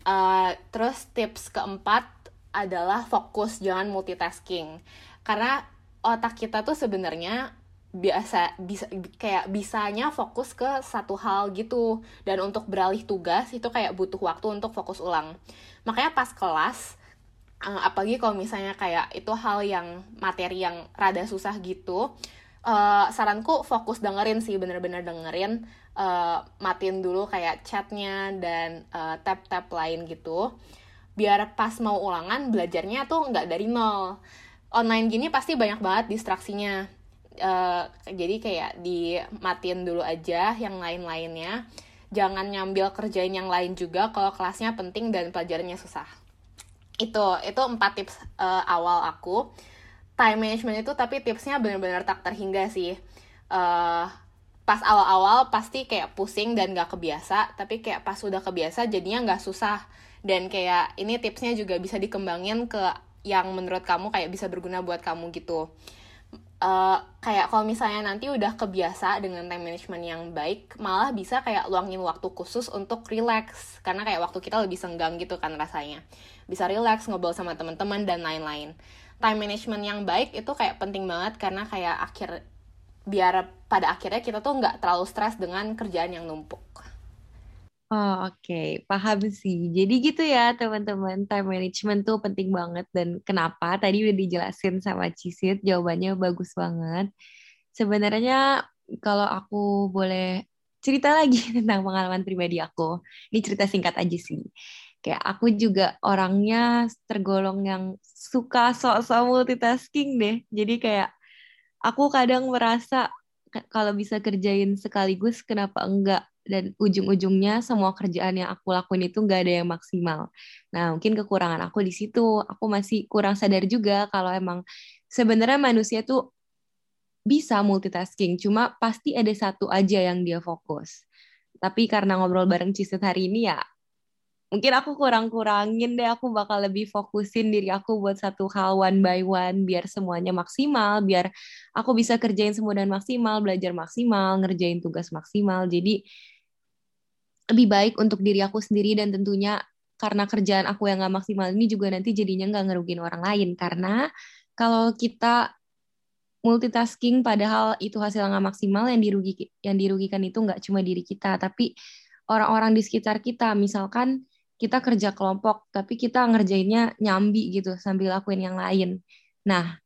Uh, terus tips keempat adalah fokus jangan multitasking. Karena otak kita tuh sebenarnya biasa bisa kayak bisanya fokus ke satu hal gitu. Dan untuk beralih tugas itu kayak butuh waktu untuk fokus ulang. Makanya pas kelas uh, apalagi kalau misalnya kayak itu hal yang materi yang rada susah gitu uh, saranku fokus dengerin sih bener-bener dengerin uh, matiin dulu kayak chatnya dan uh, tab-tab lain gitu. Biar pas mau ulangan belajarnya tuh nggak dari nol. Online gini pasti banyak banget distraksinya uh, jadi kayak dimatiin dulu aja yang lain-lainnya. Jangan nyambil kerjain yang lain juga kalau kelasnya penting dan pelajarannya susah. Itu itu empat tips uh, awal aku. Time management itu tapi tipsnya benar-benar tak terhingga sih. Uh, pas awal-awal pasti kayak pusing dan gak kebiasa tapi kayak pas udah kebiasa jadinya nggak susah. Dan kayak ini tipsnya juga bisa dikembangin ke yang menurut kamu kayak bisa berguna buat kamu gitu uh, kayak kalau misalnya nanti udah kebiasa dengan time management yang baik, malah bisa kayak luangin waktu khusus untuk relax karena kayak waktu kita lebih senggang gitu kan rasanya. Bisa relax, ngobrol sama teman-teman dan lain-lain. Time management yang baik itu kayak penting banget karena kayak akhir biar pada akhirnya kita tuh nggak terlalu stres dengan kerjaan yang numpuk. Oh, oke, paham sih. Jadi gitu ya, teman-teman. Time management tuh penting banget dan kenapa? Tadi udah dijelasin sama Cisit, jawabannya bagus banget. Sebenarnya kalau aku boleh cerita lagi tentang pengalaman pribadi aku. Ini cerita singkat aja sih. Kayak aku juga orangnya tergolong yang suka sok-sok multitasking deh. Jadi kayak aku kadang merasa kalau bisa kerjain sekaligus kenapa enggak dan ujung-ujungnya semua kerjaan yang aku lakuin itu nggak ada yang maksimal. Nah, mungkin kekurangan aku di situ. Aku masih kurang sadar juga kalau emang sebenarnya manusia tuh bisa multitasking, cuma pasti ada satu aja yang dia fokus. Tapi karena ngobrol bareng Ciset hari ini ya, mungkin aku kurang-kurangin deh, aku bakal lebih fokusin diri aku buat satu hal one by one, biar semuanya maksimal, biar aku bisa kerjain semua dan maksimal, belajar maksimal, ngerjain tugas maksimal. Jadi lebih baik untuk diri aku sendiri dan tentunya karena kerjaan aku yang gak maksimal ini juga nanti jadinya nggak ngerugiin orang lain karena kalau kita multitasking padahal itu hasil nggak maksimal yang dirugi yang dirugikan itu nggak cuma diri kita tapi orang-orang di sekitar kita misalkan kita kerja kelompok tapi kita ngerjainnya nyambi gitu sambil lakuin yang lain nah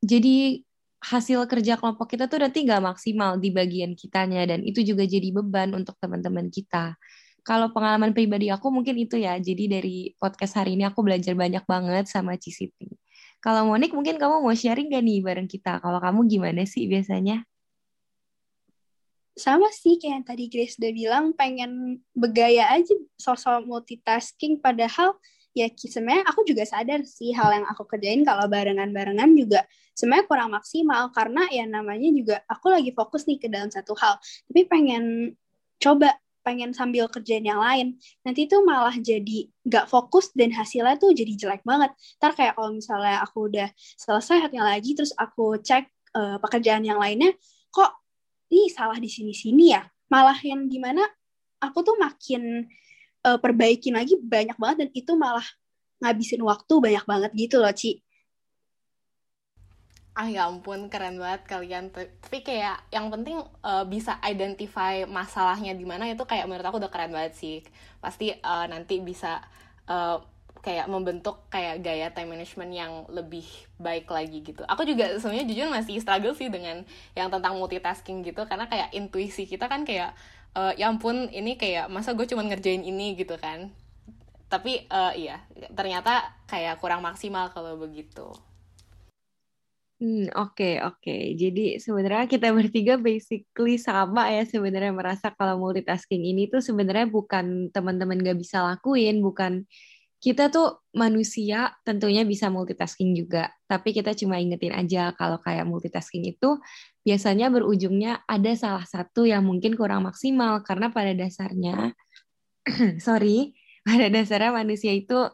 jadi hasil kerja kelompok kita tuh nanti nggak maksimal di bagian kitanya dan itu juga jadi beban untuk teman-teman kita kalau pengalaman pribadi aku mungkin itu ya jadi dari podcast hari ini aku belajar banyak banget sama Cisiti kalau Monik mungkin kamu mau sharing gak nih bareng kita? Kalau kamu gimana sih biasanya? Sama sih kayak yang tadi Grace udah bilang pengen bergaya aja sosok multitasking. Padahal ya sebenarnya aku juga sadar sih hal yang aku kerjain kalau barengan-barengan juga sebenarnya kurang maksimal. Karena ya namanya juga aku lagi fokus nih ke dalam satu hal. Tapi pengen coba pengen sambil kerjain yang lain. Nanti tuh malah jadi gak fokus dan hasilnya tuh jadi jelek banget. Ntar kayak kalau misalnya aku udah selesai hatnya lagi terus aku cek uh, pekerjaan yang lainnya kok ini salah di sini-sini ya. Malah yang di mana aku tuh makin uh, perbaikin lagi banyak banget dan itu malah ngabisin waktu banyak banget gitu loh Ci. Ah ya ampun keren banget kalian. Tapi kayak yang penting uh, bisa identify masalahnya di mana itu kayak menurut aku udah keren banget sih. Pasti uh, nanti bisa uh, kayak membentuk kayak gaya time management yang lebih baik lagi gitu. Aku juga sebenarnya jujur masih struggle sih dengan yang tentang multitasking gitu karena kayak intuisi kita kan kayak uh, ya ampun ini kayak masa gue cuma ngerjain ini gitu kan. Tapi uh, iya ternyata kayak kurang maksimal kalau begitu. Hmm, oke, okay, oke. Okay. Jadi sebenarnya kita bertiga basically sama ya sebenarnya merasa kalau multitasking ini tuh sebenarnya bukan teman-teman gak bisa lakuin, bukan kita tuh manusia tentunya bisa multitasking juga, tapi kita cuma ingetin aja kalau kayak multitasking itu biasanya berujungnya ada salah satu yang mungkin kurang maksimal karena pada dasarnya sorry, pada dasarnya manusia itu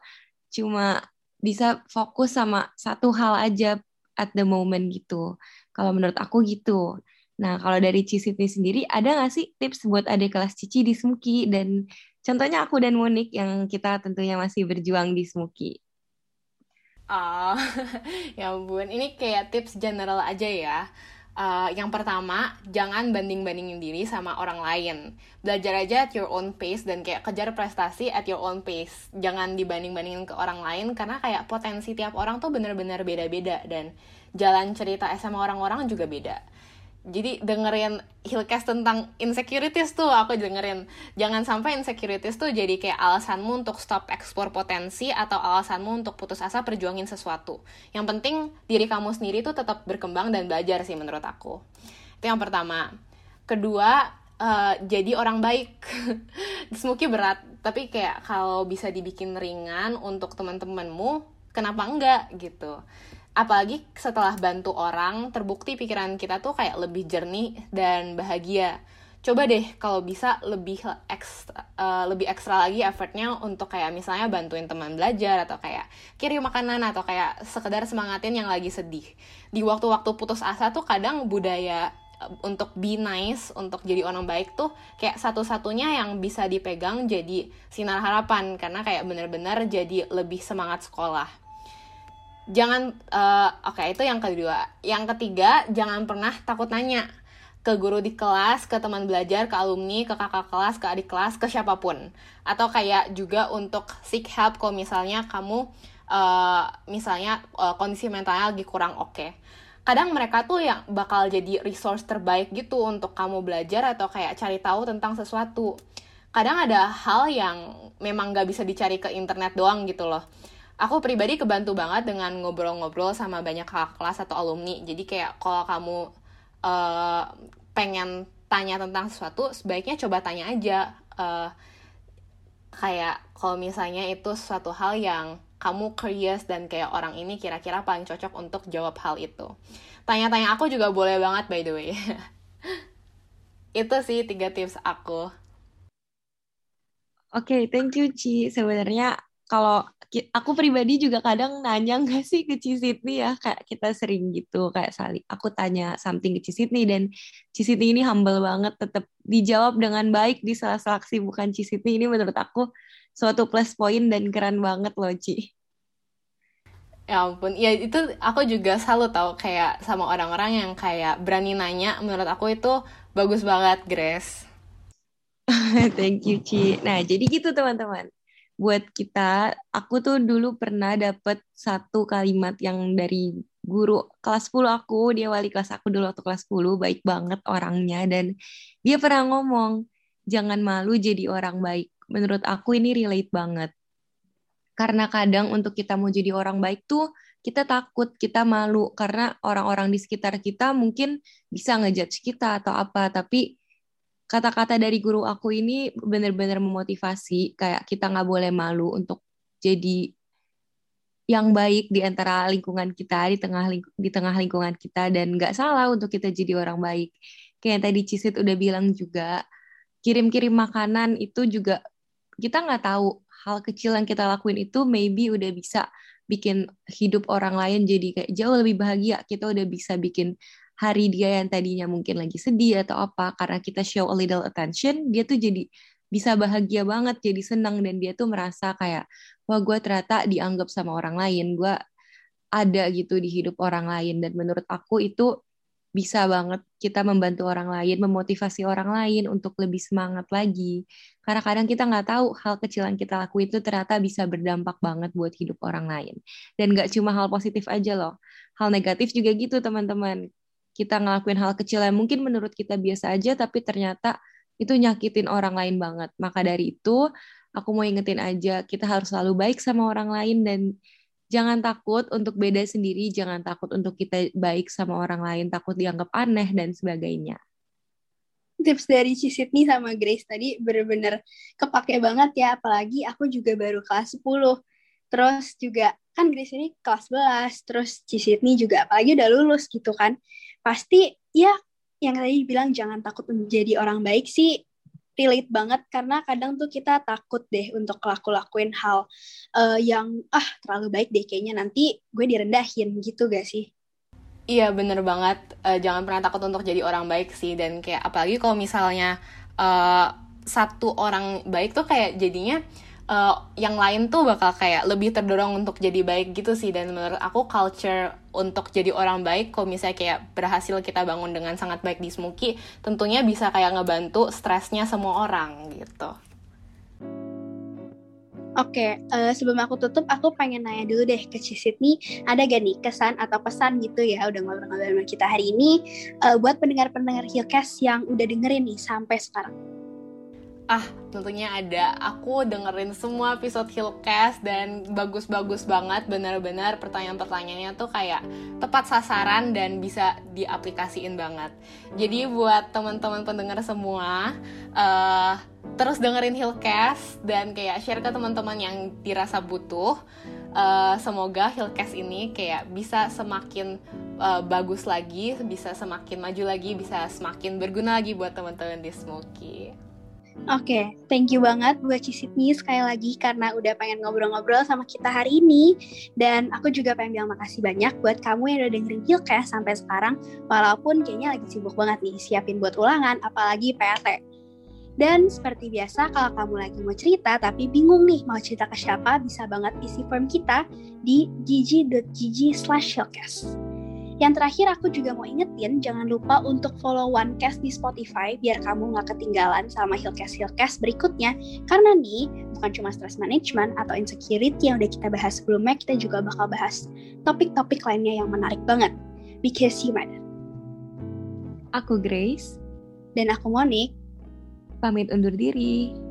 cuma bisa fokus sama satu hal aja at the moment gitu. Kalau menurut aku gitu. Nah, kalau dari Cisiti sendiri, ada nggak sih tips buat adik kelas Cici di Smuki? Dan contohnya aku dan Monik yang kita tentunya masih berjuang di Smuki. Oh, ya ampun. Ini kayak tips general aja ya. Uh, yang pertama, jangan banding-bandingin diri sama orang lain. Belajar aja at your own pace dan kayak kejar prestasi at your own pace. Jangan dibanding-bandingin ke orang lain karena kayak potensi tiap orang tuh bener-bener beda-beda dan jalan cerita sama orang-orang juga beda jadi dengerin Hillcast tentang insecurities tuh aku dengerin. Jangan sampai insecurities tuh jadi kayak alasanmu untuk stop ekspor potensi atau alasanmu untuk putus asa perjuangin sesuatu. Yang penting diri kamu sendiri tuh tetap berkembang dan belajar sih menurut aku. Itu yang pertama. Kedua uh, jadi orang baik. Smoky berat tapi kayak kalau bisa dibikin ringan untuk teman-temanmu kenapa enggak gitu apalagi setelah bantu orang terbukti pikiran kita tuh kayak lebih jernih dan bahagia. Coba deh kalau bisa lebih ekstra, uh, lebih ekstra lagi effortnya untuk kayak misalnya bantuin teman belajar atau kayak kirim makanan atau kayak sekedar semangatin yang lagi sedih. Di waktu-waktu putus asa tuh kadang budaya eh, untuk be nice, untuk jadi orang baik tuh kayak satu-satunya yang bisa dipegang jadi sinar harapan. Karena kayak bener-bener jadi lebih semangat sekolah jangan uh, oke okay, itu yang kedua yang ketiga jangan pernah takut nanya ke guru di kelas, ke teman belajar, ke alumni, ke kakak kelas, ke adik kelas, ke siapa pun. Atau kayak juga untuk seek help kalau misalnya kamu uh, misalnya uh, kondisi mentalnya lagi kurang oke. Okay. Kadang mereka tuh yang bakal jadi resource terbaik gitu untuk kamu belajar atau kayak cari tahu tentang sesuatu. Kadang ada hal yang memang gak bisa dicari ke internet doang gitu loh aku pribadi kebantu banget dengan ngobrol-ngobrol sama banyak kakak kelas atau alumni. Jadi kayak kalau kamu uh, pengen tanya tentang sesuatu sebaiknya coba tanya aja. Uh, kayak kalau misalnya itu suatu hal yang kamu curious dan kayak orang ini kira-kira paling cocok untuk jawab hal itu. Tanya-tanya aku juga boleh banget by the way. Itu sih tiga tips aku. Oke, okay, thank you Ci. Sebenarnya kalau aku pribadi juga kadang nanya nggak sih ke Cisitni ya kayak kita sering gitu kayak sali aku tanya something ke Cisitni dan Cisitni ini humble banget tetap dijawab dengan baik di salah seleksi bukan Cisitni ini menurut aku suatu plus point dan keren banget loh Ci. Ya ampun, ya itu aku juga selalu tahu kayak sama orang-orang yang kayak berani nanya. Menurut aku itu bagus banget, Grace. Thank you, Ci. Nah, jadi gitu teman-teman. Buat kita, aku tuh dulu pernah dapet satu kalimat yang dari guru kelas 10 aku, dia wali kelas aku dulu waktu kelas 10, baik banget orangnya. Dan dia pernah ngomong, jangan malu jadi orang baik. Menurut aku ini relate banget karena kadang untuk kita mau jadi orang baik tuh kita takut, kita malu karena orang-orang di sekitar kita mungkin bisa ngejudge kita atau apa, tapi kata-kata dari guru aku ini benar-benar memotivasi kayak kita nggak boleh malu untuk jadi yang baik di antara lingkungan kita di tengah di tengah lingkungan kita dan nggak salah untuk kita jadi orang baik kayak yang tadi Cisit udah bilang juga kirim-kirim makanan itu juga kita nggak tahu hal kecil yang kita lakuin itu maybe udah bisa bikin hidup orang lain jadi kayak jauh lebih bahagia. Kita udah bisa bikin hari dia yang tadinya mungkin lagi sedih atau apa karena kita show a little attention, dia tuh jadi bisa bahagia banget, jadi senang dan dia tuh merasa kayak wah gue ternyata dianggap sama orang lain, gue ada gitu di hidup orang lain dan menurut aku itu bisa banget kita membantu orang lain, memotivasi orang lain untuk lebih semangat lagi. Karena kadang kita nggak tahu hal kecil yang kita lakuin itu ternyata bisa berdampak banget buat hidup orang lain. Dan nggak cuma hal positif aja loh. Hal negatif juga gitu teman-teman. Kita ngelakuin hal kecil yang mungkin menurut kita biasa aja, tapi ternyata itu nyakitin orang lain banget. Maka dari itu, aku mau ingetin aja, kita harus selalu baik sama orang lain dan jangan takut untuk beda sendiri, jangan takut untuk kita baik sama orang lain, takut dianggap aneh dan sebagainya. Tips dari Cisitni sama Grace tadi bener-bener kepake banget ya, apalagi aku juga baru kelas 10. Terus juga kan Grace ini kelas 11, terus Cisitni juga apalagi udah lulus gitu kan. Pasti ya yang tadi bilang jangan takut menjadi orang baik sih. Relate banget karena kadang tuh kita takut deh untuk laku-lakuin hal uh, yang ah terlalu baik deh kayaknya nanti gue direndahin gitu gak sih? Iya bener banget. Uh, jangan pernah takut untuk jadi orang baik sih. Dan kayak apalagi kalau misalnya uh, satu orang baik tuh kayak jadinya yang lain tuh bakal kayak lebih terdorong untuk jadi baik gitu sih dan menurut aku culture untuk jadi orang baik kalau misalnya kayak berhasil kita bangun dengan sangat baik di Smoky tentunya bisa kayak ngebantu stresnya semua orang gitu. Oke, uh, sebelum aku tutup, aku pengen nanya dulu deh ke Cisit nih, ada gak nih kesan atau pesan gitu ya, udah ngobrol-ngobrol sama kita hari ini, uh, buat pendengar-pendengar Hillcast yang udah dengerin nih sampai sekarang? Ah, tentunya ada. Aku dengerin semua episode Hillcast dan bagus-bagus banget. Benar-benar pertanyaan-pertanyaannya tuh kayak tepat sasaran dan bisa diaplikasiin banget. Jadi buat teman-teman pendengar semua, uh, terus dengerin Hillcast dan kayak share ke teman-teman yang dirasa butuh. Uh, semoga Hillcast ini kayak bisa semakin uh, bagus lagi, bisa semakin maju lagi, bisa semakin berguna lagi buat teman-teman di Smoky. Oke, okay, thank you banget buat Cisitni sekali lagi karena udah pengen ngobrol-ngobrol sama kita hari ini. Dan aku juga pengen bilang makasih banyak buat kamu yang udah dengerin Hillcast sampai sekarang, walaupun kayaknya lagi sibuk banget nih siapin buat ulangan, apalagi PAT. Dan seperti biasa, kalau kamu lagi mau cerita tapi bingung nih mau cerita ke siapa, bisa banget isi form kita di gg.gg slash. Yang terakhir aku juga mau ingetin, jangan lupa untuk follow OneCast di Spotify biar kamu nggak ketinggalan sama Hillcast-Hillcast berikutnya. Karena nih, bukan cuma stress management atau insecurity yang udah kita bahas sebelumnya, kita juga bakal bahas topik-topik lainnya yang menarik banget. Because you matter. Aku Grace. Dan aku Monik. Pamit undur diri.